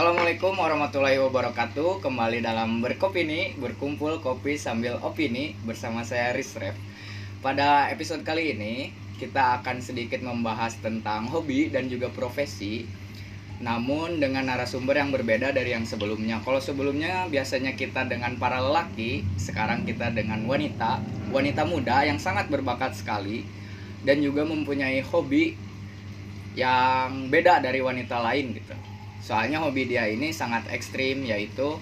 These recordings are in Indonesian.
Assalamualaikum warahmatullahi wabarakatuh. Kembali dalam Berkopini Berkumpul kopi sambil opini Bersama saya Rizref Pada episode kali ini Kita akan sedikit membahas tentang hobi dan juga profesi Namun dengan narasumber yang berbeda dari yang sebelumnya. Kalau sebelumnya biasanya kita dengan para lelaki Sekarang kita dengan wanita Wanita muda yang sangat berbakat sekali Dan juga mempunyai hobi yang beda dari wanita lain gitu Soalnya hobi dia ini sangat ekstrim yaitu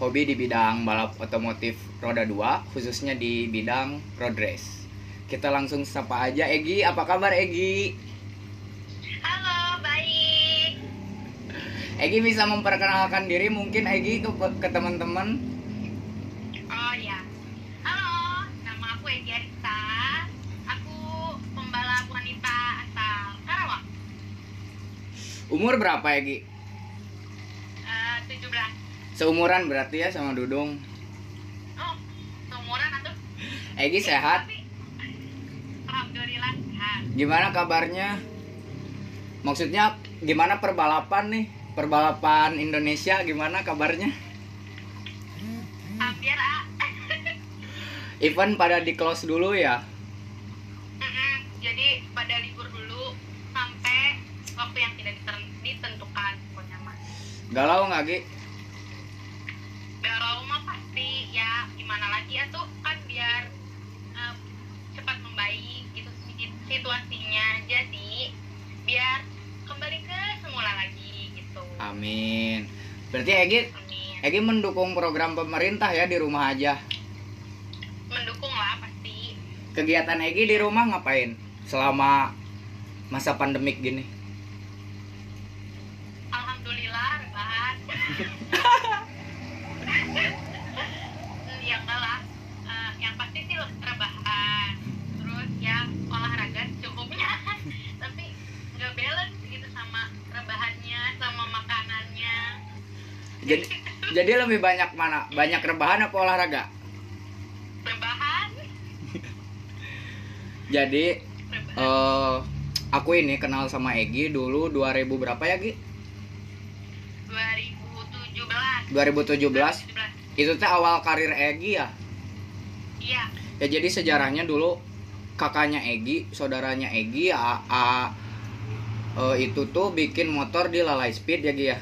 hobi di bidang balap otomotif roda 2 khususnya di bidang road race. Kita langsung sapa aja Egi, apa kabar Egi? Halo, baik. Egi bisa memperkenalkan diri mungkin Egi ke, ke teman-teman. Oh ya. Halo, nama aku Egi Arista. Aku pembalap wanita asal Karawang. Umur berapa Egi? Eh, 17. Seumuran berarti ya sama Dudung. Oh, seumuran atau? Egi sehat? Tapi, Alhamdulillah sehat. Gimana kabarnya? Maksudnya gimana perbalapan nih? Perbalapan Indonesia gimana kabarnya? Hampir, ah. Event pada di close dulu ya. Mm-mm, Jadi pada libur dulu sampai waktu yang tidak diten- ditentukan pokoknya mah. Galau nggak Gi? Galau mah pasti ya gimana lagi ya tuh kan biar eh, cepat membaik gitu sedikit situasinya jadi biar kembali ke semula lagi gitu Amin. Berarti Egi amin Egi mendukung program pemerintah ya di rumah aja. mendukung lah pasti Kegiatan Egi di rumah ngapain selama masa pandemik gini? alhamdulillah Hmm, ya enggak lah. Eh, yang pasti sih rebahan. Terus ya olahraga cukupnya tapi nggak balance gitu sama rebahannya sama makanannya. Jadi jadi lebih banyak mana? Banyak rebahan apa olahraga? rebahan. Jadi rebahan. eh aku ini kenal sama Egi dulu 2000 berapa ya Gi? 2017 2017. 2017 Itu teh awal karir Egi ya. iya Ya jadi sejarahnya dulu kakaknya Egi, saudaranya Egi, A, A- eh, itu tuh bikin motor di Lalai Speed ya Gi ya.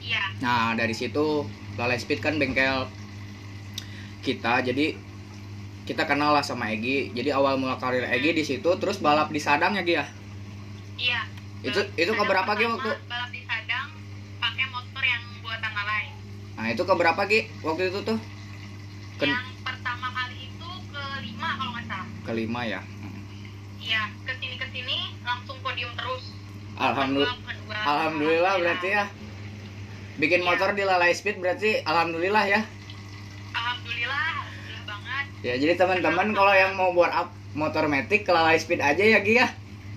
iya Nah dari situ Lalai Speed kan bengkel kita jadi kita kenal lah sama Egi jadi awal mula karir Egi di situ terus balap di Sadang ya Gi ya iya Itu- itu keberapa, Gi, waktu? balap di Sadang pakai motor yang buatan lain nah itu keberapa Gi waktu itu tuh? Ken- yang pertama kali itu kelima kalau nggak salah. Kelima ya? Iya ke sini ke sini langsung podium terus. Alhamdulillah Kedua, kedua. Alhamdulillah berarti ya. Bikin Iya. motor di Lalai Speed berarti Alhamdulillah ya? Alhamdulillah alhamdulillah banget. Ya jadi teman-teman kalau yang mau buat up motor metik ke Lalai Speed aja ya Gi ya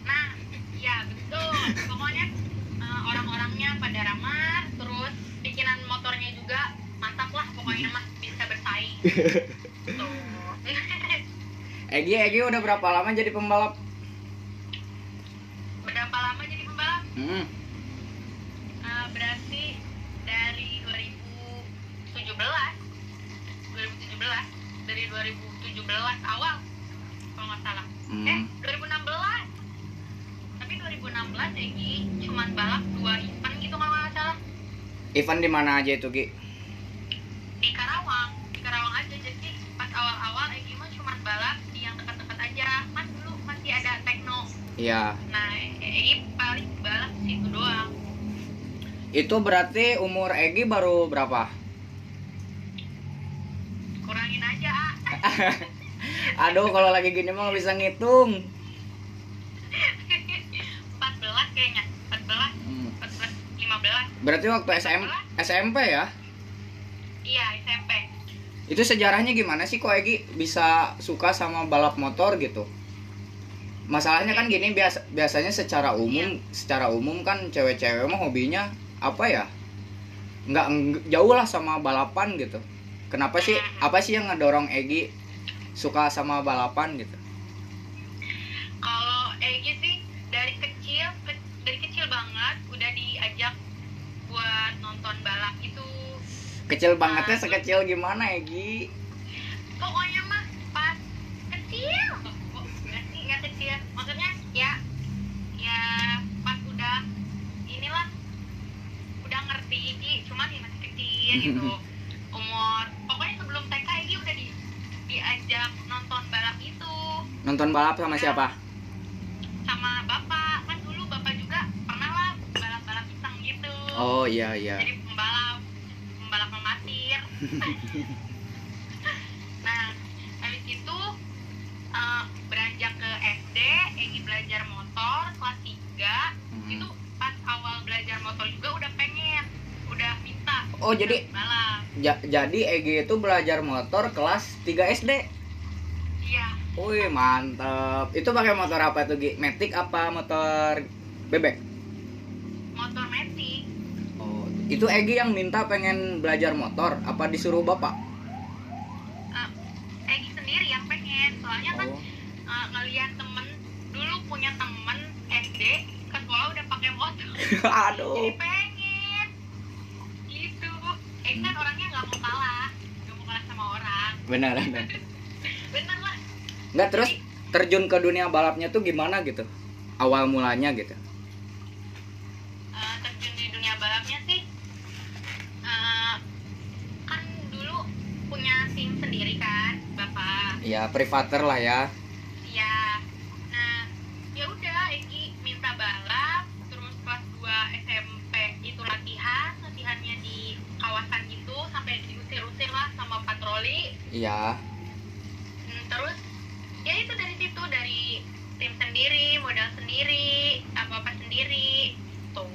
nah iya betul pokoknya eh, orang-orangnya pada ramah terus bikinan motornya juga mantap lah pokoknya mah bisa bersaing. Egi Egi udah berapa lama jadi pembalap? Berapa lama jadi pembalap? Hmm. Eh, berarti dari 2017 2017 dari 2017 awal kalau nggak salah. Hmm. eh 2016 tapi 2016 Egi cuman balap dua event gitu kalau nggak salah. Event di mana aja itu Gi di Karawang. Di Karawang aja jadi pas awal-awal Egi mah cuman balap di yang dekat-dekat aja. Kan dulu masih ada tekno? Iya. Nah Egi paling balap situ doang. Itu berarti umur Egi baru berapa? kurangin aja ah Aduh, kalau lagi gini mah nggak bisa ngitung. 14 kayaknya. 14 Hmm. 14 15 Berarti waktu SM, SMP ya? Iya SMP Itu sejarahnya gimana sih kok Egi bisa suka sama balap motor gitu? Masalahnya kan gini biasa biasanya secara umum, secara umum kan cewek-cewek mah hobinya apa ya? Nggak jauh lah sama balapan gitu. Kenapa sih? Apa sih yang ngedorong Egi suka sama balapan gitu? kalau Egi sih dari kecil ke- dari kecil banget udah diajak kecil bangetnya sekecil gimana Egi pokoknya mah pas kecil. Oh, nggak sih nggak kecil. Maksudnya ya ya pas udah inilah udah ngerti Igi cuma sih masih kecil gitu. Umur pokoknya sebelum TK Igi udah di diajak nonton balap itu. Nonton balap sama siapa? sama bapak. Kan dulu bapak juga pernah lah balap-balap iseng gitu. Oh iya iya. Jadi nah habis itu eh, beranjak ke SD Egi belajar motor kelas 3 Hmm. itu pas awal belajar motor juga udah pengen udah minta Oh, jadi- Ja- jadi Egi itu belajar motor kelas 3 SD iya Wih mantep Itu pakai motor apa tuh Gi? Matic apa motor bebek? motor metik Oh, itu Egi yang minta pengen belajar motor apa disuruh bapak? Eh, Egi sendiri yang pengen soalnya kan Oh. eh, ngeliat temen dulu punya temen SD ke sekolah udah pakai motor Aduh. jadi pengen gitu eh kan orangnya nggak mau kalah nggak mau kalah sama orang Benar, benar. bener lah Nggak terus terjun ke dunia balapnya tuh gimana gitu? Awal mulanya gitu. Eh, terjun di dunia balapnya sih eh, kan dulu punya tim sendiri kan bapak Ya privater lah ya. ya nah ya udah Egi minta balap terus kelas 2 SMP itu latihan latihannya di kawasan gitu sampai diusir-usir lah sama patroli Iya. Hmm, terus ya itu dari situ dari tim sendiri modal sendiri apa apa sendiri tuh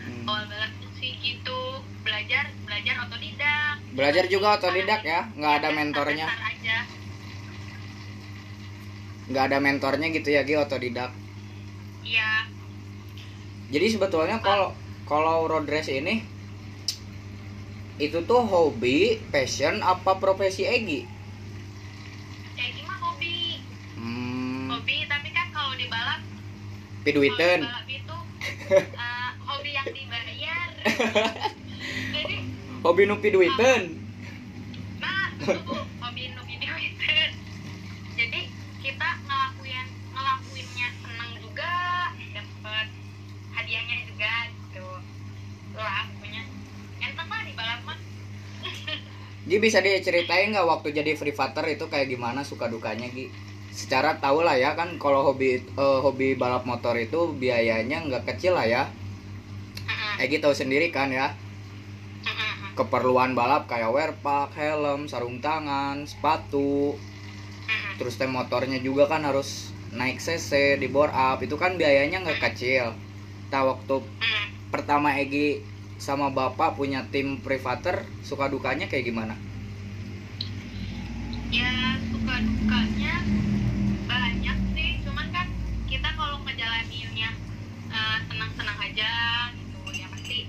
Hmm. awal banget sih gitu. Belajar belajar otodidak. Belajar juga otodidak ya, nggak ada mentornya, nggak ada mentornya gitu ya Gi otodidak. iya. Jadi sebetulnya kalau kalau road race ini itu tuh hobi, passion apa profesi Egi? kayak gimana hobi. Hmm, hobi tapi kan kalau di balap piduiten. balap itu jadi Hobi nu piduiten. nah itu hobi nu video itu jadi kita ngelakuin ngelakuinnya seneng juga dapet hadiahnya juga gitu lah pokoknya enteng lah di balap mah Ji bisa diceritain nggak waktu jadi free fighter itu kayak gimana suka dukanya Gi? Secara tau lah ya kan kalau hobi eh, hobi balap motor itu biayanya nggak kecil lah ya. Egi tahu sendiri kan ya. Keperluan balap kayak wear pack, helm, sarung tangan, sepatu, terus teh motornya juga kan harus naik cc di bore up. Itu kan biayanya nggak kecil. Nah waktu pertama Egi sama bapak punya tim privater suka dukanya kayak gimana? ya suka dukanya banyak sih. Cuman kan kita kalau ngejalaninnya eh, senang-senang aja gitu ya pasti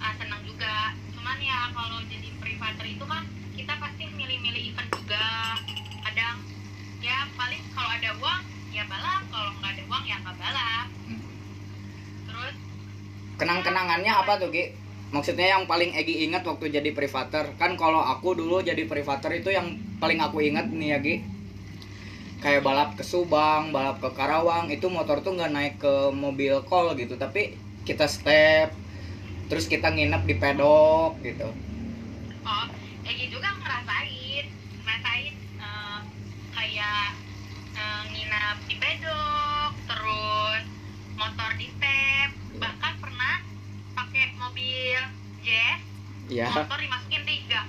eh, senang juga. Cuman ya kalau jadi privater itu kan kita pasti milih-milih event juga. Kadang ya paling kalau ada uang ya balap. Kalau nggak ada uang ya nggak balap. Terus Kenang-kenangannya apa tuh Ki? Maksudnya yang paling Egi ingat waktu jadi privater? Kan kalau aku dulu jadi privater itu yang paling aku ingat nih ya Ki Kayak balap ke Subang, balap ke Karawang Itu motor tuh nggak naik ke mobil call gitu. Tapi kita step Terus kita nginep di pedok gitu. Oh Egi juga ngerasain. Ngerasain eh, kayak eh, nginap di pedok terus motor di step bahkan pernah pakai mobil jazz Ya motor dimasukin tiga.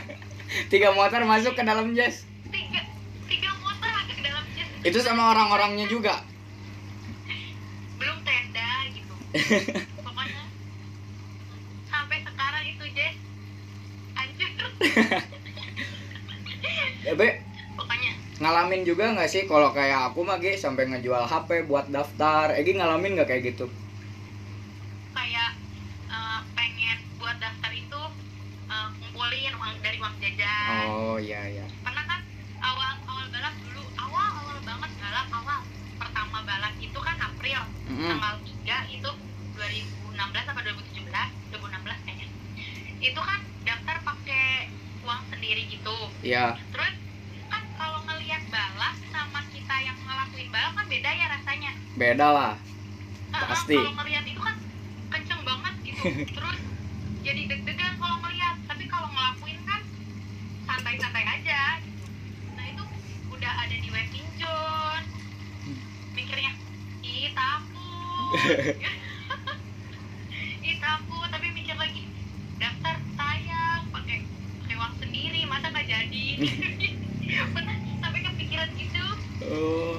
Tiga motor masuk ke dalam jazz? Tiga tiga motor ada ke dalam jazz. Itu sama orang-orangnya juga? Belum tenda gitu pokoknya sampai sekarang itu jazz anjir Ya Be, pokoknya. Ngalamin juga nggak sih kalau kayak aku mah Gi sampai ngejual HP buat daftar? Egi ngalamin nggak kayak gitu? kayak eh, pengen buat daftar itu eh, ngumpulin uang dari uang jajan. Oh iya iya. Pernah kan awal awal balap dulu awal awal banget balap awal. Pertama balap itu kan April Mm-mm. tanggal 3 itu 2016 apa 2017 2016 kayaknya. Itu kan sendiri gitu. Iya, terus kan kalau ngelihat balap sama kita yang ngelakuin balap kan beda ya rasanya. Beda lah. Pasti. kalau ngelihat itu kan kenceng banget gitu. Terus jadi deg-degan kalau ngelihat tapi kalau ngelakuin kan santai-santai aja gitu. nah itu udah ada di waiting zone mikirnya ih takut ih takut tapi mikir lagi daftar sayang pakai pakai uang sendiri masa nggak jadi pernah sampai kepikiran gitu Oh,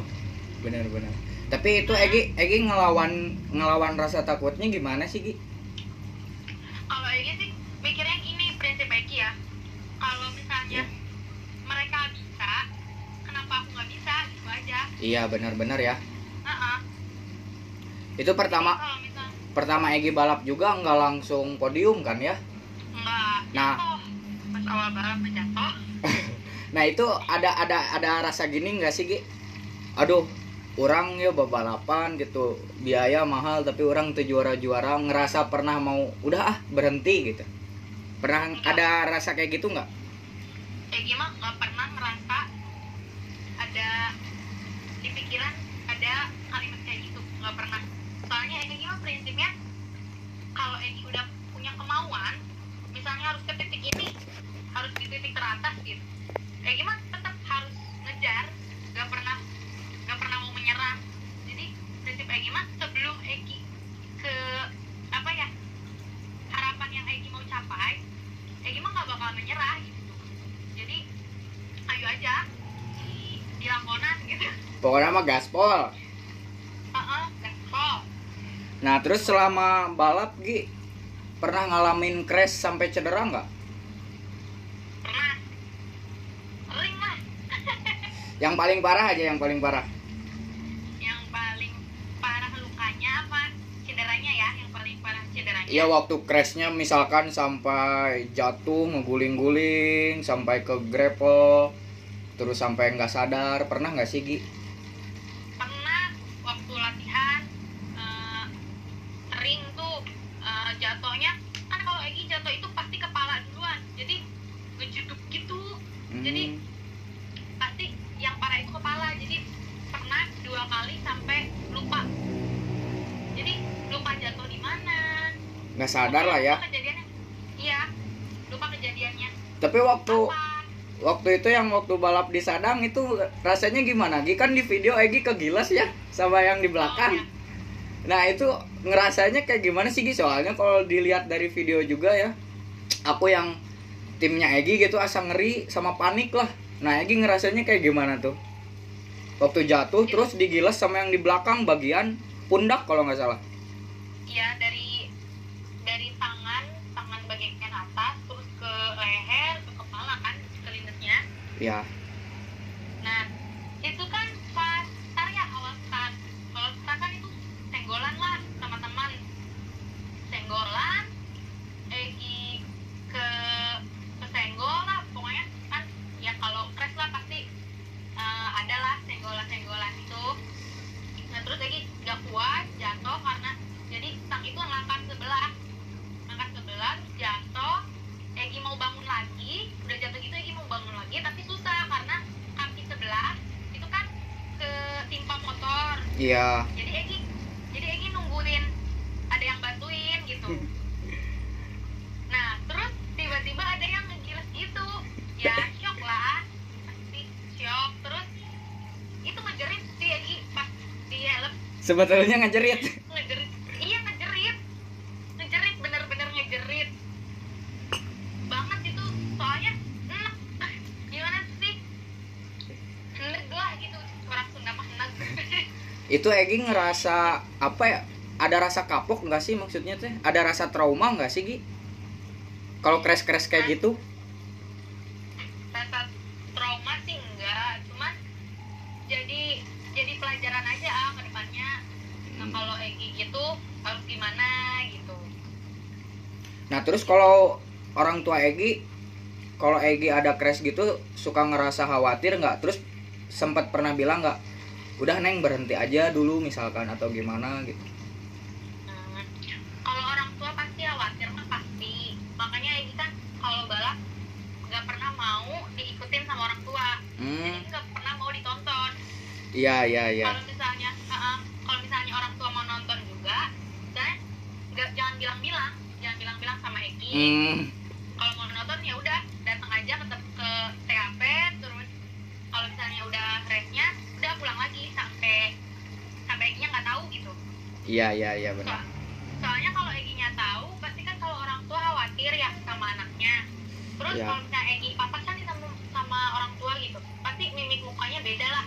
benar-benar. Tapi itu Egi, Egi ngelawan ngelawan rasa takutnya gimana sih, Gi? kalau ini sih mikirnya gini prinsip Eki ya kalau misalnya mereka bisa kenapa aku nggak bisa gitu aja Iya, benar-benar ya. Heeh. Itu pertama kalau misal pertama Egi balap juga nggak langsung podium kan ya? nggak Nah. jatuh pas awal balap jatuh Nah itu ada ada ada rasa gini nggak sih Gi? Aduh, orang ya balapan gitu. Biaya mahal tapi orang tuh juara-juara ngerasa pernah mau udah ah berhenti gitu. Pernah ada rasa kayak gitu nggak? Eki mah nggak pernah ngerasa ada di pikiran ada kalimat kayak gitu. Nggak pernah. Soalnya Eki mah prinsipnya kalau Eki udah punya kemauan misalnya harus ke titik ini harus di titik teratas gitu. Eki mah tetap harus ngejar nggak pernah nggak pernah mau menyerah jadi prinsip Eki mah sebelum Eki ke apa ya harapan yang Eki mau capai Eki mah nggak bakal menyerah gitu jadi ayo aja di, di langkonan gitu Pokoknya mah gaspol. Gaspol. Nah terus selama balap Gi pernah ngalamin crash sampai cedera nggak? pernah sering lah Yang paling parah aja yang paling parah. yang paling parah lukanya apa cederanya ya yang Iya waktu crashnya misalkan sampai jatuh ngeguling-guling sampai ke grapple terus sampai nggak sadar. Pernah nggak sih Gi? pernah waktu latihan eh, sering tuh eh, jatuhnya. Kan kalau Egi jatuh itu pasti kepala duluan jadi ngejeduk gitu. Jadi- Hmm, pasti yang parah itu kepala jadi pernah dua kali sampai lupa jadi lupa jatuh di mana nggak sadar lah ya. Iya lupa kejadiannya Tapi waktu Kapan? waktu itu yang waktu balap di Sadang itu rasanya gimana? Gi kan di video Egi kegilas ya sama yang di belakang. Oh, iya. Nah itu ngerasanya kayak gimana sih Gi? Soalnya kalau dilihat dari video juga ya, aku yang timnya Egi gitu asa ngeri sama panik lah. Nah Egi ngerasanya kayak gimana tuh? Waktu jatuh terus digilas sama yang di belakang bagian pundak kalau nggak salah. iya dari dari tangan tangan bagian atas terus ke leher ke kepala kan ke lindesnya Ya. Nah, itu kan pas start ya awal start. Kalau start kan itu senggolan lah sama teman. Senggolan, Egi ke kesenggol lah pokoknya kan ya kalau crash lah pasti eh, ada lah senggolan-senggolan itu. Nah terus Egi gak kuat jatuh karena jadi stang itu ngangkat sebelah ngangkat sebelah terus jatuh Egi mau bangun lagi udah jatuh gitu Egi mau bangun lagi tapi susah karena kaki sebelah itu kan ke timpa motor Iya. jadi Egi jadi Egi nungguin ada yang bantuin gitu. Nah terus tiba-tiba ada yang ngegiles gitu. Ya shock lah. Pasti shock terus itu ngejerit si Egi pas di helm. Sebetulnya ngejerit. ngejerit iya ngejerit ngejerit bener-bener ngejerit banget itu soalnya enak gimana sih enak lah gitu orang Sunda mah enak Itu Egi ngerasa apa ya? Ada rasa kapok nggak sih maksudnya teh? Ada rasa trauma nggak sih Gi? Kalau crash-crash kayak gitu? rasa trauma sih enggak cuman jadi jadi pelajaran aja ah ke depannya nah Hmm. kalau Egi gitu harus gimana gitu Nah terus kalau orang tua Egi, kalau Egi ada crash gitu suka ngerasa khawatir nggak? Terus sempat pernah bilang nggak? udah neng berhenti aja dulu misalkan atau gimana gitu. Hmm, kalau orang tua pasti khawatir mah pasti. Makanya ini kan kalau balap nggak pernah mau diikutin sama orang tua. Hmm. jadi nggak pernah mau ditonton. Iya iya iya. Kalau misalnya uh, kalau misalnya orang tua mau nonton juga kan nggak jangan bilang-bilang. Jangan bilang-bilang sama Eki. Hmm. Udah pulang lagi sampai sampai Eginya nggak tahu gitu. Iya iya iya benar. So- soalnya kalau Eginya tahu pasti kan kalau orang tua khawatir ya sama anaknya. Terus Iya. kalau misalnya Egi papasan nih sama, sama orang tua gitu pasti mimik mukanya beda lah.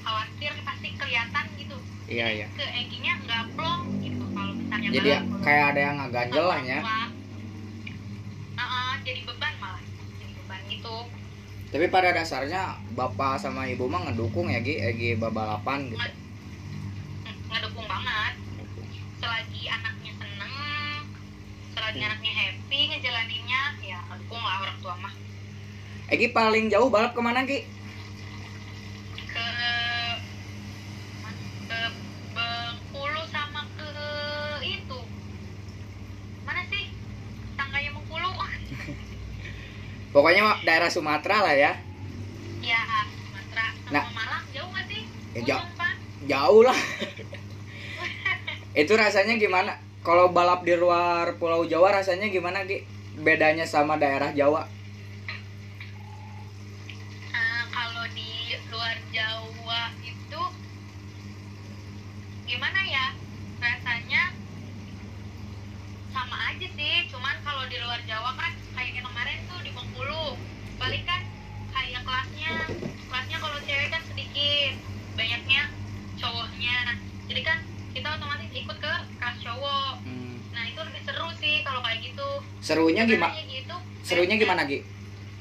Khawatir pasti kelihatan gitu. Iya iya. ke Eginya nggak plong gitu kalau misalnya jadi balap kalau kayak ada yang ngeganjel sama lah ya. tua. Heeh, jadi beban malah. Jadi beban gitu tapi pada dasarnya bapak sama ibu mah ngedukung ya Gi? Egi babalapan gitu. Ng- ngedukung banget. Selagi anaknya seneng selagi Hmm. anaknya happy ngejalaninnya ya ngedukung lah orang tua mah. Egi paling jauh balap ke mana Gi ke ke Bengkulu sama ke itu mana sih tangganya Bengkulu pokoknya mah daerah Sumatera lah ya. Ya Sumatera. Sama Nah. Malang jauh nggak sih? Ya, jauh. Jauh lah. Itu rasanya gimana? Kalau balap di luar Pulau Jawa rasanya gimana Gi bedanya sama daerah Jawa? Eh, kalau di luar Jawa itu gimana ya? Rasanya sama aja sih. Cuman kalau di luar Jawa kan 50 paling kan kayak kelasnya kelasnya kalau cewek kan sedikit banyaknya cowoknya. Jadi kan kita otomatis ikut ke kelas cowok. Hmm. nah itu lebih seru sih kalau kayak gitu. Serunya gimana gitu, serunya gimana Gi?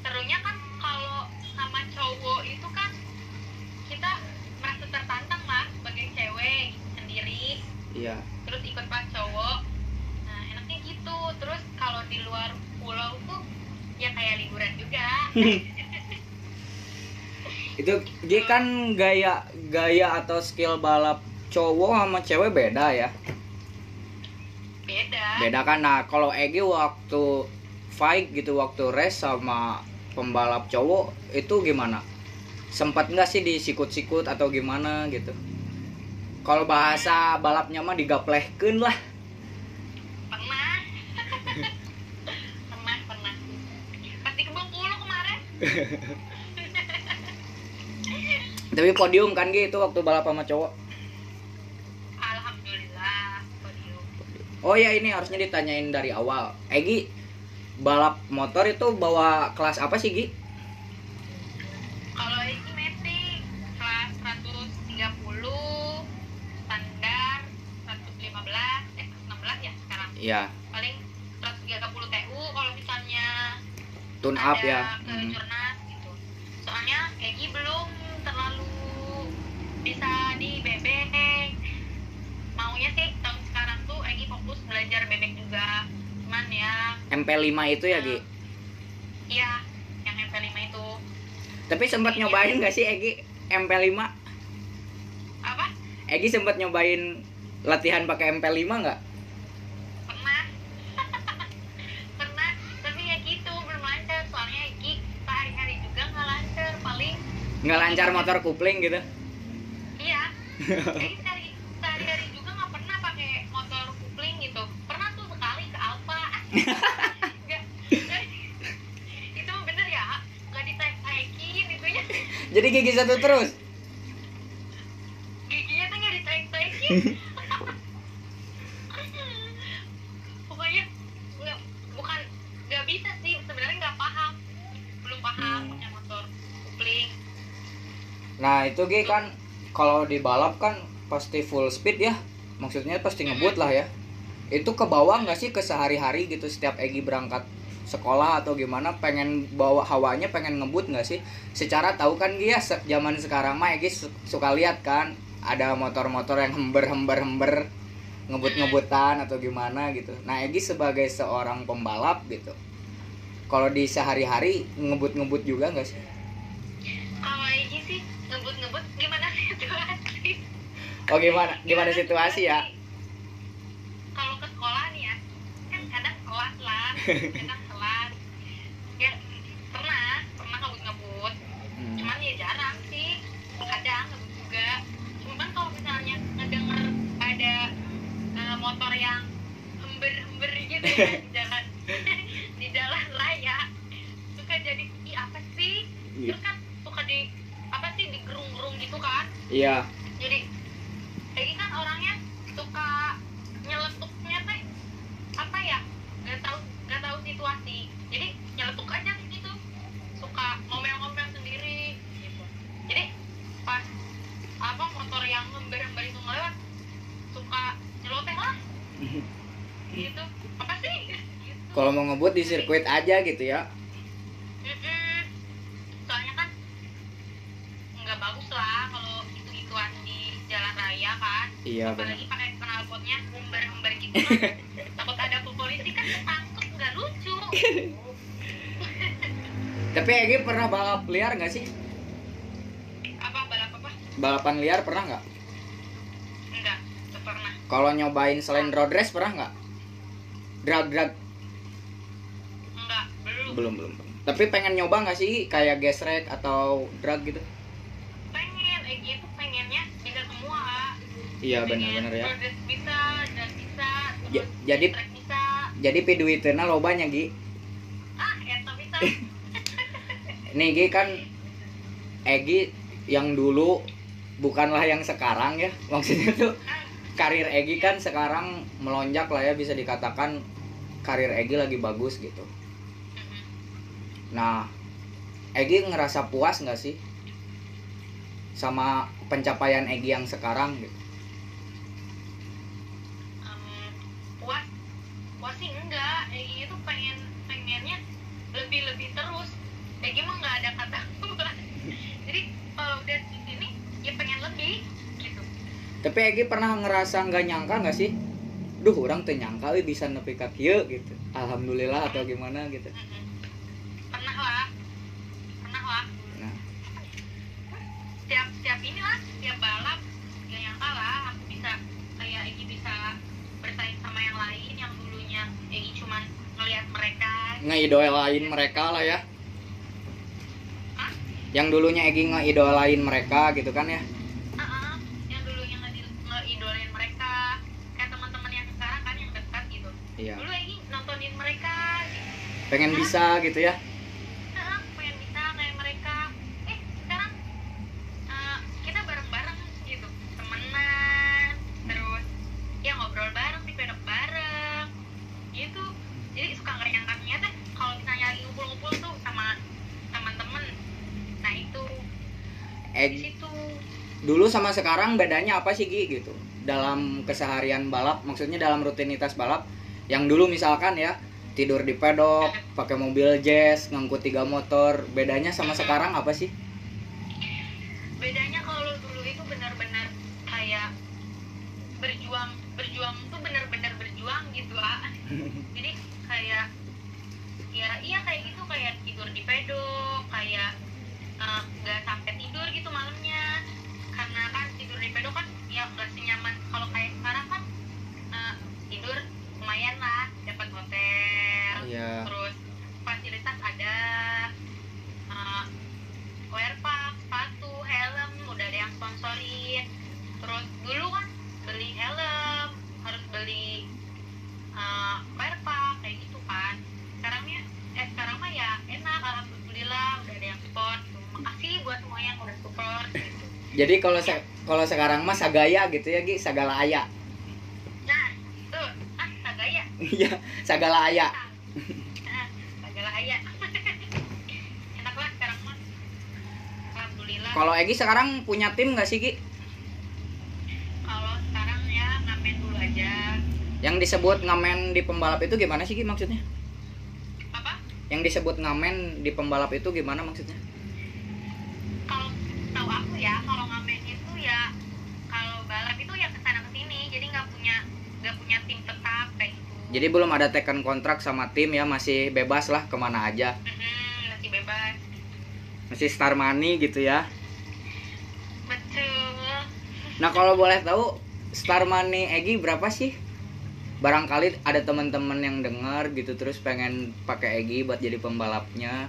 serunya kan kalau sama cowok itu kan kita merasa tertantang lah sebagai cewek sendiri. Iya. Terus ikut pas cowok. Nah enaknya gitu. Terus kalau di luar pulau tuh ya kayak liburan juga. Itu Gi kan gaya gaya atau skill balap cowok sama cewek beda ya? Beda. Beda kan? Nah kalau Egi waktu fight gitu waktu race sama pembalap cowok itu gimana? Sempat nggak sih disikut-sikut atau gimana gitu? Kalau bahasa balapnya mah digaplehkeun lah pernah pernah pernah pasti ke Bengkulu kemarin tapi podium kan gitu waktu balap sama cowok. Alhamdulillah podium. Oh ya ini harusnya ditanyain dari awal. Egi balap motor itu bawa kelas apa sih Gi? Kalau ini metik kelas 130 standar 115 eh 16 ya sekarang. Ya paling 130 TU kalau misalnya tune up ya. Hmm. jurnas gitu. Soalnya Egi belum terlalu bisa di bebek maunya sih tahun sekarang tuh Egi fokus belajar bebek juga. Cuman ya MP5 itu ya Gi? iya yang MP5 itu. Tapi sempat nyobain nggak sih Egi MP5 apa? Egi sempat nyobain latihan pakai MP5 nggak? pernah pernah tapi ya gitu belum lancar soalnya Egi sehari-hari juga nggak lancar paling Nggak lancar motor kupling gitu? iya. Egi sehari sehari-hari juga nggak pernah pakai motor kupling gitu. Pernah tuh sekali ke Alfa. Itu bener ya nggak ditaik-taikin itunya. Jadi gigi satu terus? giginya tuh nggak ditaik-taikin pokoknya nggak bukan nggak bisa sih sebenarnya nggak paham belum paham Hmm. pakai motor kupling Nah itu Gi kan kalau di balap kan pasti full speed ya. Maksudnya pasti ngebut lah ya. Itu ke bawah nggak sih ke sehari-hari gitu setiap Egi berangkat sekolah atau gimana? Pengen bawa hawanya pengen ngebut nggak sih? Secara tahu kan Gi ya se- zaman sekarang mah Egi su- suka lihat kan ada motor-motor yang hember-hember-hember ngebut-ngebutan atau gimana gitu. Nah Egi sebagai seorang pembalap gitu kalau di sehari-hari ngebut-ngebut juga nggak sih? Kalau Egi sih gimana situasi? Oh gimana gimana situasi ya? Kalau ke sekolah nih ya kan kadang telat lah kadang telat. Ya pernah pernah kabut ngebut hmm. cuman ya jarang sih kadang ngebut juga. Cuman kalau misalnya ngedenger ada uh, motor yang hember hember gitu ya iya. Jadi Egi kan orangnya suka nyeletuknya teh apa ya nggak tahu nggak tahu situasi. Jadi nyeletuk aja gitu. Suka ngomel-ngomel sendiri gitu. Jadi pas apa motor yang ngember-ngember itu ngelewat suka nyeloteh lah. Gitu. Apa sih? Gitu. kalau mau ngebut di sirkuit aja gitu ya Mm-mm. soalnya kan nggak bagus lah kalau itu gituan di jalan raya kan iya benar apalagi pakai knalpotnya humbar-humbar gitu kan takut ada polisi kan ketangkep nggak lucu tapi Egi pernah balap liar nggak sih? Apa balap apa? Balapan liar pernah nggak? Enggak nggak pernah. Kalau nyobain selain road race pernah nggak? Drag drag. Enggak belum. Belum belum tapi pengen nyoba nggak sih? Kayak gesrek atau drag gitu? Pengen Egi itu pengennya bisa semua. Iya benar-benar ya. road race bisa dan bisa Ja- jadi- bisa. jadi piduitena lo banyak Gi. Ah eta bisa nih Gi kan Egi yang dulu bukanlah yang sekarang ya. Maksudnya tuh karir Egi kan sekarang melonjak lah ya bisa dikatakan karir Egi lagi bagus gitu. Nah Egi ngerasa puas nggak sih sama pencapaian Egi yang sekarang gitu? Puas puas enggak. Egi itu pengen pengennya lebih lebih terus Egi mah nggak ada kata puas jadi kalau udah di sini ya pengen lebih gitu. Tapi Egi pernah ngerasa nggak nyangka nggak sih? Duh orang tuh nyangka we bisa nepi ka kieu gitu. Alhamdulillah atau gimana gitu. Pernah lah. Pernah lah. Nah. Tiap tiap inilah tiap balap gak nyangka lah aku bisa kayak Egi bisa bersaing sama yang lain yang dulunya Egi cuman ngelihat mereka. Ngeidolain mereka lah ya? Yang dulunya Egi ngeidolain mereka gitu kan ya? Ah, yang dulunya nge- ngeidolain mereka. Kayak teman-teman yang sekarang kan yang dekat gitu. Iya. Dulu Egi nontonin mereka gitu. pengen bisa gitu ya Ah, pengen bisa kayak mereka eh sekarang ah, kita bareng-bareng gitu temenan terus ya ngobrol bareng sepedok bareng gitu jadi suka nggak nyangka ternyata kalau misalnya lagi ngumpul-ngumpul tuh sama teman-teman nah itu di Egi situ dulu sama sekarang bedanya apa sih Gi? Gitu. Dalam keseharian balap maksudnya dalam rutinitas balap yang dulu misalkan ya tidur di pedok pakai mobil jazz ngangkut tiga motor bedanya sama sekarang apa sih bedanya kalau dulu itu benar-benar kayak berjuang berjuang tuh benar-benar berjuang gitu ah jadi kayak ya iya kayak gitu kayak tidur di pedok kayak eh, nggak sampai tidur gitu malamnya karena kan tidur di pedok kan ya nggak senyaman kalau kayak sekarang kan eh, tidur lumayan lah dapat hotel Iya. terus fasilitas ada uh, wear pack, sepatu, helm udah ada yang sponsorin terus dulu kan beli helm harus beli uh, wear pack kayak gitu kan sekarangnya eh sekarang mah ya enak alhamdulillah udah ada yang support makasih buat semua yang udah support gitu. Jadi kalau se- kalau sekarang mah sagaya gitu ya Gi sagala aya. Nah tuh ah sagaya. Iya sagala aya. Ah, sagala aya. Enak lah sekarang mah. Alhamdulillah. Kalau Egi sekarang punya tim nggak sih Gi? Kalau sekarang ya ngamen dulu aja. Yang disebut ngamen di pembalap itu gimana sih Gi maksudnya? Apa? Yang disebut ngamen di pembalap itu gimana maksudnya kalau tahu aku ya kalau ngamen itu ya kalau balap itu ya ke sana ke sini jadi nggak punya nggak punya tim tetap kayak gitu jadi belum ada tekan kontrak sama tim ya masih bebas lah ke mana aja. Mhm, masih bebas. Masih star money gitu ya. Betul. Nah kalau boleh tahu star money Egi berapa sih? Barangkali ada teman-teman yang dengar gitu terus pengen pakai Egi buat jadi pembalapnya.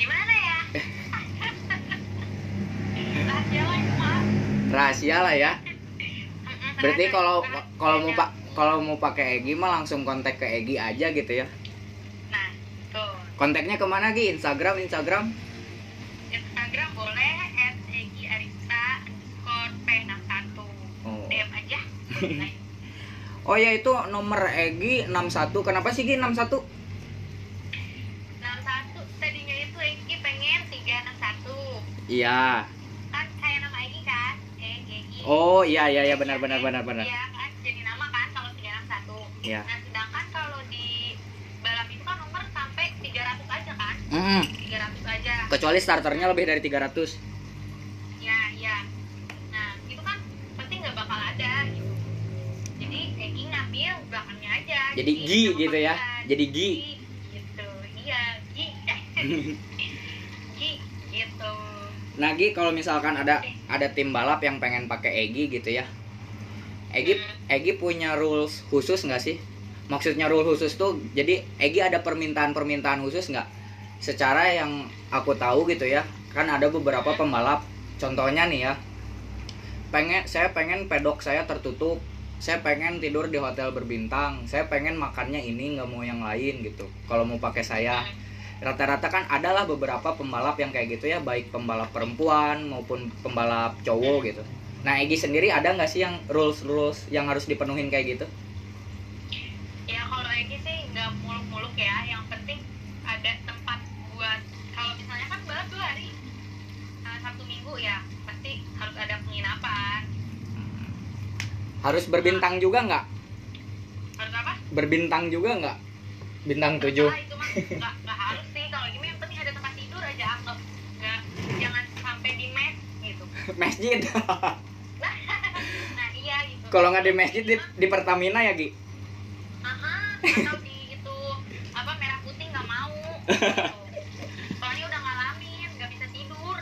Gimana ya? Rahasia lah ya berarti kalau kalau mau pak kalau mau pakai Egi mah langsung kontak ke Egi aja gitu ya. nah tuh Kontaknya ke mana Gi? Instagram, Instagram? Instagram boleh at Egi Arista underscore P61 Oh. DM aja Oh ya itu nomor Egi 61. Kenapa sih Gi 61? 61 tadinya itu Egi pengen 361 Iya. kan kayak nama Egi kan EGI Oh iya iya iya benar benar benar benar. Iya kan jadi nama kan kalau 361 Iya. nah sedangkan kalau di balap itu kan nomor sampai 300 aja kan Mm, 300 aja kecuali starternya lebih dari 300. ya ya nah itu kan pasti nggak bakal ada gitu jadi Egi ngambil belakangnya aja Jadi Gi nama gitu ya. panggilan. Jadi Gi. gitu iya Gi Gi gitu Nah Gi kalau misalkan ada ada tim balap yang pengen pakai Egi gitu ya. Egi Egi punya rules khusus nggak sih? Maksudnya rule khusus tuh jadi Egi ada permintaan-permintaan khusus nggak? Secara yang aku tahu gitu ya, kan ada beberapa pembalap. Contohnya nih ya, pengen saya pengen pedok saya tertutup, saya pengen tidur di hotel berbintang, saya pengen makannya ini nggak mau yang lain gitu. Kalau mau pakai saya, rata-rata kan adalah beberapa pembalap yang kayak gitu ya, baik pembalap perempuan maupun pembalap cowok gitu. Nah, Egi sendiri ada nggak sih yang rules-rules yang harus dipenuhin kayak gitu? ya kalau Egi sih nggak muluk-muluk ya yang penting ada tempat buat kalau misalnya kan balap dua hari uh, satu minggu ya pasti harus ada penginapan Harus berbintang juga nggak? harus apa Berbintang juga nggak? Bintang tujuh. Itu mah harus sih kalau gini yang penting ada tempat tidur aja anggap nggak jangan sampai di mes gitu Masjid. nah iya gitu Kalau nggak di masjid di, di Pertamina ya, Gi? Aha, atau di itu apa merah putih nggak mau gitu. soalnya udah ngalamin nggak bisa tidur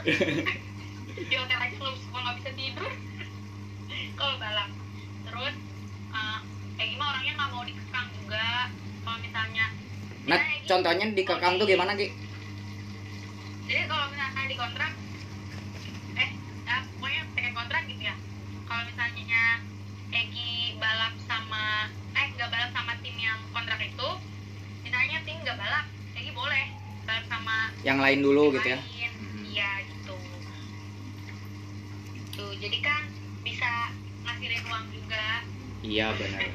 di hotel aja kalau kalau nggak bisa tidur kalau balap terus uh, kayak gimana orangnya nggak mau dikekang juga kalau misalnya Nah, misalnya Egi- contohnya di kekang tuh gimana, Gi? jadi kalau misalnya di kontrak eh ya, pokoknya second kontrak gitu ya kalau misalnya Egi balap sama eh nggak balap sama tim yang kontrak itu misalnya tim nggak balap Egi boleh balap sama Yang lain dulu gitu ya. lain. iya gitu tuh jadi kan bisa ngasihin uang juga Iya, benar.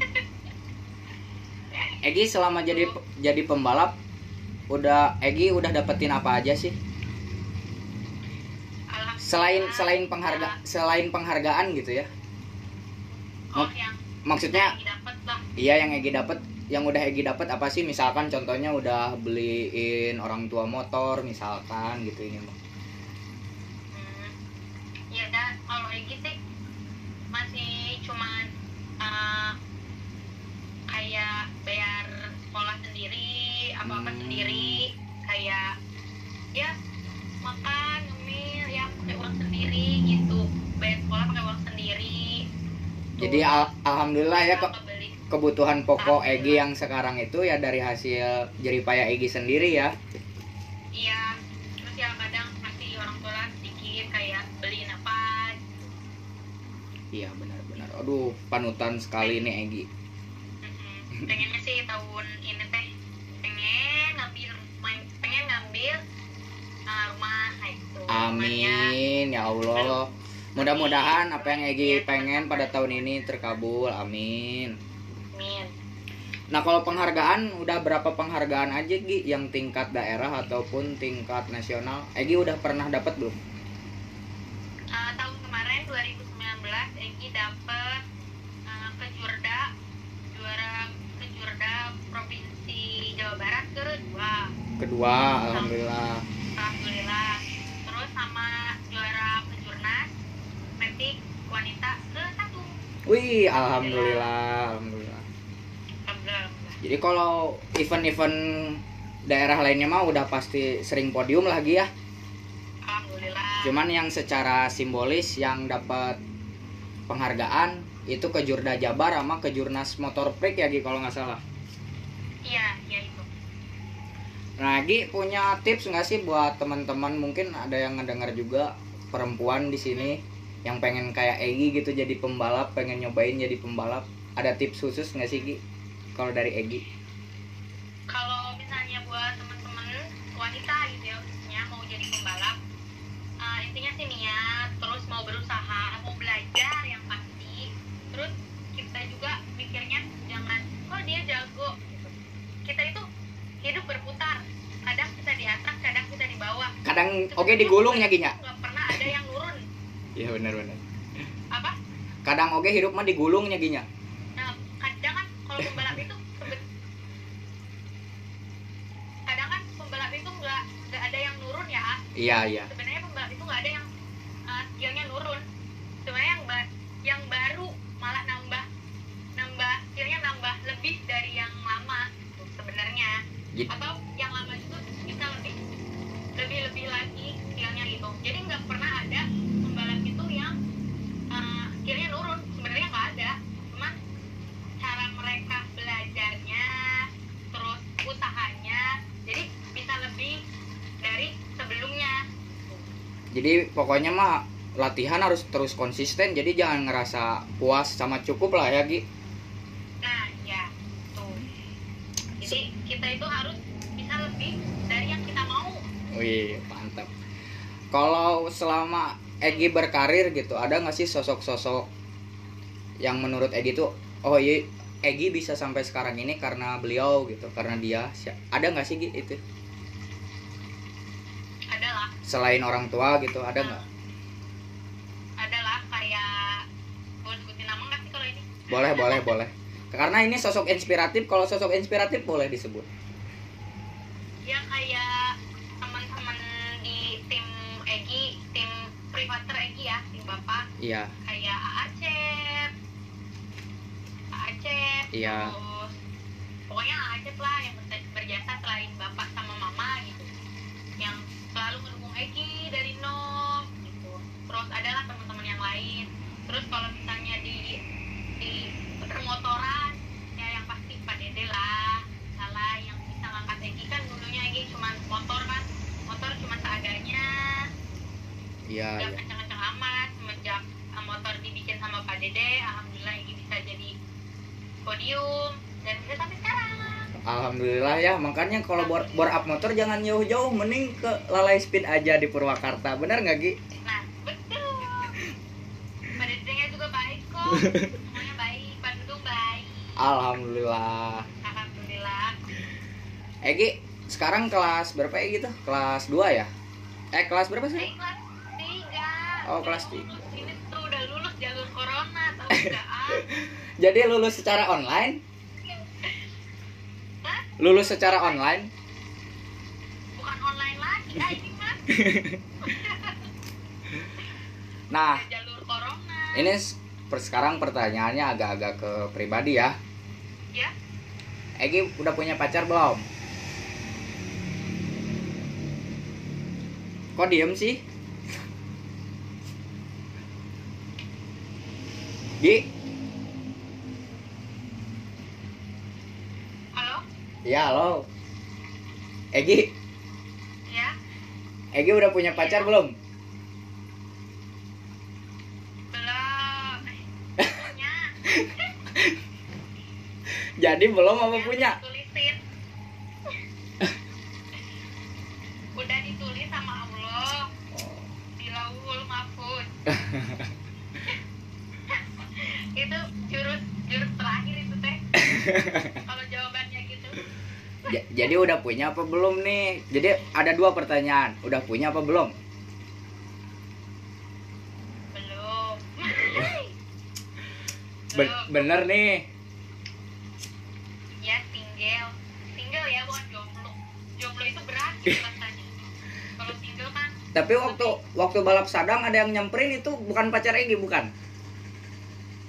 Egi selama jadi jadi pembalap udah Egi udah dapetin apa aja sih? Selain selain pengharga selain penghargaan gitu ya. oh yang Maksudnya Egi dapet lah Iya yang Egi dapat, yang udah Egi dapat apa sih? Misalkan contohnya udah beliin orang tua motor misalkan gitu ini mah. Hmm. Ya udah kalau Egi sih masih cuman uh, kayak bayar sekolah sendiri, apa-apa Hmm. sendiri, kayak ya makan, sendiri gitu. Bayar sekolah pakai uang sendiri. Jadi al- alhamdulillah ya ke- kebutuhan pokok Egi yang sekarang itu ya dari hasil jeripaya Egi sendiri ya. Iya, terus ya kadang masih orang tua sedikit kayak beliin apa Iya benar-benar. Aduh panutan sekali nih Egi. Pengennya sih tahun ini teh pengen ngambil pengen ngambil uh, rumah kayak gitu Rumahnya, Amin ya Allah. Mudah-mudahan apa yang Egi pengen pada tahun ini terkabul. Amin. amin Nah kalau penghargaan udah berapa penghargaan aja Gi yang tingkat daerah ataupun tingkat nasional? Egi udah pernah dapat belum? Uh, tahun kemarin 2019 Egi dapet uh, kejurda juara kejurda provinsi Jawa Barat kedua Kedua, alhamdulillah. alhamdulillah terus sama metik wanita ke satu Wih, alhamdulillah, alhamdulillah. alhamdulillah Jadi kalau event-event daerah lainnya mah udah pasti sering podium lagi ya. alhamdulillah Cuman yang secara simbolis yang dapat penghargaan itu ke Jurda Jabar sama ke Jurnas Motor Prix ya Gi kalau nggak salah. iya iya itu Nah, Gi punya tips nggak sih buat teman-teman mungkin ada yang ngedengar juga perempuan di sini yang pengen kayak Egi gitu jadi pembalap, pengen nyobain jadi pembalap. ada tips khusus nggak sih Gi kalau dari Egi kalau misalnya buat teman-teman wanita gitu ya khususnya mau jadi pembalap uh, intinya sih niat terus mau berusaha mau belajar yang pasti terus kita juga mikirnya jangan oh dia jago gitu. kita itu hidup berputar kadang kita di atas kadang kita di bawah kadang oke digulung ya Ginya nggak pernah ada yang nurun iya benar-benar apa? Kadang oke hidup mah digulungnya Ginya Nah, kadang kan kalau pembalap itu kadang kan pembalap itu nggak nggak ada yang nurun ya. iya iya Sebenarnya pembalap itu nggak ada yang uh, skillnya nurun. Sebenarnya yang ba- yang baru malah nambah nambah skillnya nambah lebih dari yang lama gitu, sebenarnya. Gitu. Atau yang lama itu bisa lebih lebih lebih lagi skillnya gitu. Jadi nggak pernah ada pembalap itu yang uh, skillnya nurun. Sebenarnya nggak ada. Cuman cara mereka belajarnya terus usahanya jadi bisa lebih dari sebelumnya jadi pokoknya mah latihan harus terus konsisten jadi jangan ngerasa puas sama cukup lah ya Gi. Nah ya tuh jadi kita itu harus bisa lebih dari yang kita mau. Wih mantap. Kalau selama Egi berkarir gitu ada nggak sih sosok-sosok yang menurut Egi tuh oh iya Egi bisa sampai sekarang ini karena beliau gitu karena dia ada nggak sih Gi itu selain orang tua gitu ada nggak? Adalah kayak boleh sebutin nama nggak sih kalau ini? Boleh boleh boleh. Karena ini sosok inspiratif kalau sosok inspiratif boleh disebut. Ya kayak teman-teman di tim Egi tim privater Egi ya tim bapak. Iya. Kayak Acep Acep Iya. terus pokoknya Acep lah yang ber- berjasa selain bapak sama mama gitu. Yang selalu Egi dari nol gitu. Terus adalah teman-teman yang lain. Terus kalau misalnya di di permotoran ya yang pasti Pak Dede lah salah yang bisa ngangkat Egi kan dulunya Egi cuma motor kan motor cuma seadanya iya Gak iya. kencang-kencang amat semenjak uh, motor dibikin sama Pak Dede alhamdulillah ini bisa jadi podium. Dan bisa sampai sekarang Alhamdulillah ya makanya kalau bor, bor up motor jangan jauh-jauh mending ke Lalai Speed aja di Purwakarta benar nggak Gi? nah betul Dede juga baik kok semuanya baik Pak Dudung baik Alhamdulillah alhamdulillah Egi sekarang kelas berapa ya gitu? Kelas 2 ya? Eh kelas berapa sih? kelas tiga Oh, Udah kelas tiga. lulus. ini tuh udah lulus jalur corona tau nggak ah Jadi lulus secara online? Lulus secara online? bukan online lagi ah ini mah Nah Udah jalur corona ini per- sekarang pertanyaannya agak-agak ke pribadi ya ya Egi udah punya pacar belum? Kok diem sih? Gi? Ya halo Egi, ya. Egi udah punya pacar belum? belum. Eh, punya. Jadi belum apa Yang punya? ditulisin. Udah ditulis sama Allah. Di lauhul mahfuz itu jurus jurus terakhir itu teh Jadi udah punya apa belum nih? Jadi ada dua pertanyaan. Udah punya apa belum? belum Ben- bener nih. ya single single ya bukan jomblo jomblo itu berat rasanya kalau single kan Tapi waktu waktu balap sadang ada yang nyamperin itu bukan pacar Egi bukan?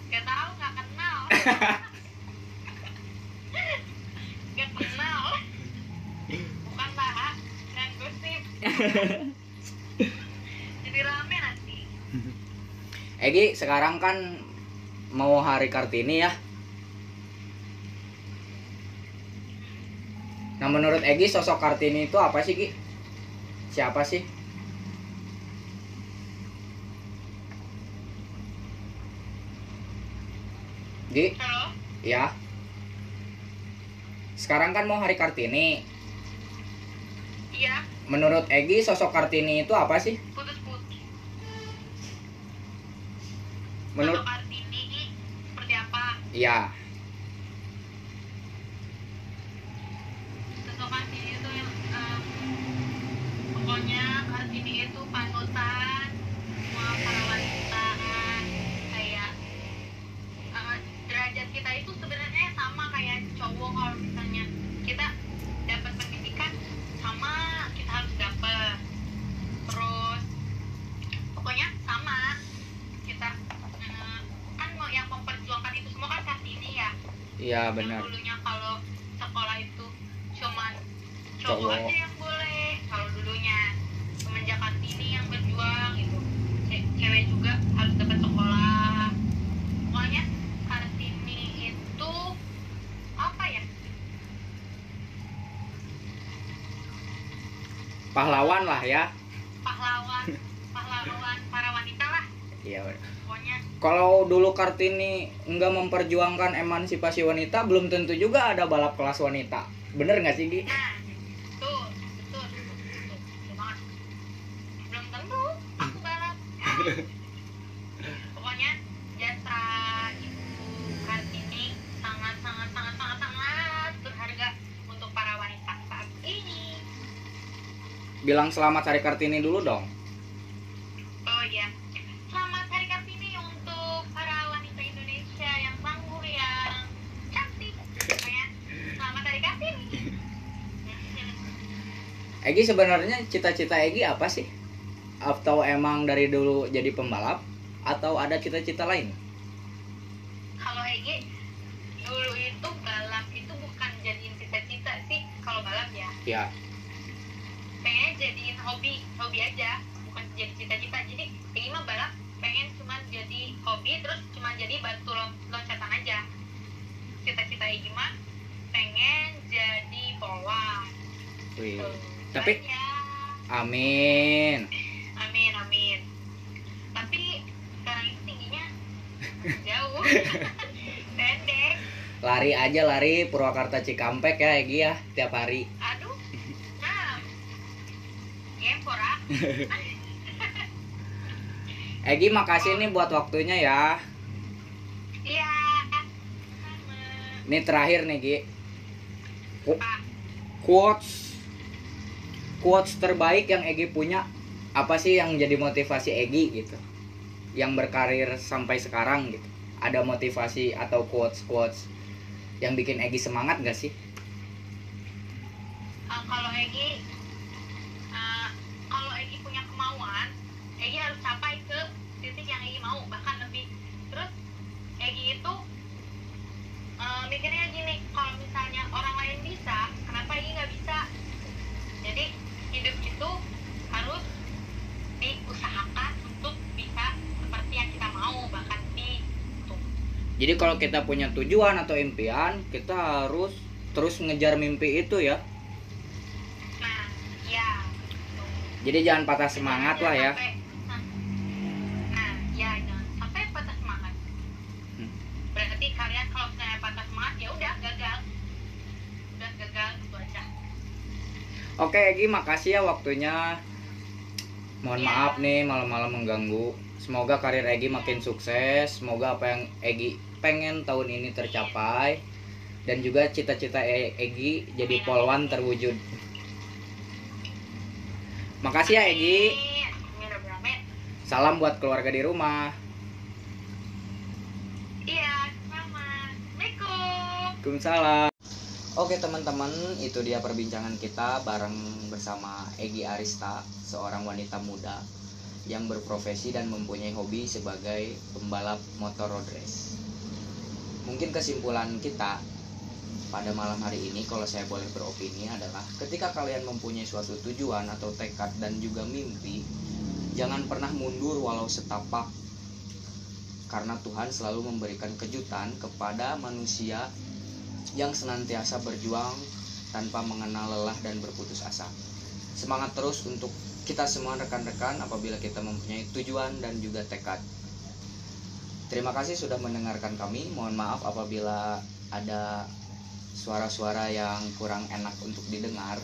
Gak tahu, gak kenal. gak kenal. Bukan lah, dan gosip. Jadi rame nanti. Egi sekarang kan mau hari Kartini ya. Nah menurut Egi sosok Kartini itu apa sih Gi? Siapa sih? Gi? Halo, ya sekarang kan mau hari kartini iya menurut Egi sosok kartini itu apa sih? Putus-putus. Menurut Kartini seperti apa? Ya sosok Kartini itu yang em, pokoknya Kartini itu panutan semua para wanita kayak eh, derajat kita itu sebenarnya sama kayak cowok kalau misalnya kita dapat pendidikan sama kita harus dapat terus pokoknya sama kita eh, kan mau yang memperjuangkan itu semua kan Kartini ya iya benar. Dulunya kalau sekolah itu cuman Cowok. cowok. aja yang boleh kalau dulunya semenjak kartini yang berjuang itu ce- cewek juga harus dapat sekolah. Pokoknya kartini itu apa ya? Pahlawan lah ya pahlawan pahlawan para wanita lah iya benar. pokoknya kalau dulu kartini nggak memperjuangkan emansipasi wanita belum tentu juga ada balap kelas wanita bener nggak sih Gi? nah betul betul betul, belum tentu aku balap pokoknya jasa ibu kartini sangat sangat sangat sangat sangat berharga untuk para wanita saat ini bilang selamat hari kartini dulu dong Egi sebenarnya cita-cita Egi apa sih? Atau emang dari dulu jadi pembalap atau ada cita-cita lain? Kalau Egi dulu itu balap itu bukan jadiin cita-cita sih kalau balap ya. Ya. Pengen jadiin hobi hobi aja bukan jadi cita-cita. Jadi Egi mah balap pengen cuma jadi hobi terus cuma jadi batu lon- loncatan aja. Cita-cita Egi mah pengen jadi polwan wih. Tuh. Tapi- amin. Amin amin. Tapi sekarang itu tingginya jauh. Pendek. Lari aja lari. Purwakarta Cikampek ya Egi ya tiap hari. Aduh nah gempor ah. Egi makasih nih buat waktunya ya. Iya. Ini terakhir nih Gi. Qu- quotes quotes terbaik yang Egi punya apa sih yang jadi motivasi Egi gitu? Yang berkarir sampai sekarang gitu. Ada motivasi atau quotes quotes yang bikin Egi semangat gak sih? Uh, kalau Egi uh, kalau Egi punya kemauan Egi harus capai ke titik yang Egi mau bahkan lebih terus Egi itu uh, mikirnya gini kalau misalnya orang lain bisa kenapa Egi nggak bisa jadi hidup itu harus diusahakan untuk bisa seperti yang kita mau bahkan di jadi kalau kita punya tujuan atau impian kita harus terus ngejar mimpi itu ya nah ya jadi jangan patah semangat lah ya Sampai- Nah, ya jangan sampai patah semangat. Hmm. Berarti kalian kalau misalnya patah semangat ya udah gagal. Udah gagal itu aja. Oke Egi makasih ya waktunya Mohon Ya. maaf nih malam-malam mengganggu Semoga karir Egi makin sukses Semoga apa yang Egi pengen tahun ini tercapai Dan juga cita-cita E- Egi jadi polwan terwujud Makasih ya Egi. Salam buat keluarga di rumah Iya. Waalaikumsalam Oke teman-teman, itu dia perbincangan kita bareng bersama Egi Arista, seorang wanita muda yang berprofesi dan mempunyai hobi sebagai pembalap motor road race. Mungkin kesimpulan kita pada malam hari ini kalau saya boleh beropini adalah ketika kalian mempunyai suatu tujuan atau tekad dan juga mimpi, jangan pernah mundur walau setapak karena Tuhan selalu memberikan kejutan kepada manusia yang senantiasa berjuang tanpa mengenal lelah dan berputus asa. Semangat terus untuk kita semua rekan-rekan apabila kita mempunyai tujuan dan juga tekad. Terima kasih sudah mendengarkan kami. Mohon maaf apabila ada suara-suara yang kurang enak untuk didengar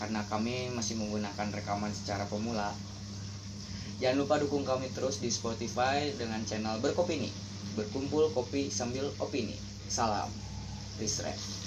karena kami masih menggunakan rekaman secara pemula. Jangan lupa dukung kami terus di Spotify dengan channel Berkopini. Berkumpul kopi sambil opini. Salam. Risref.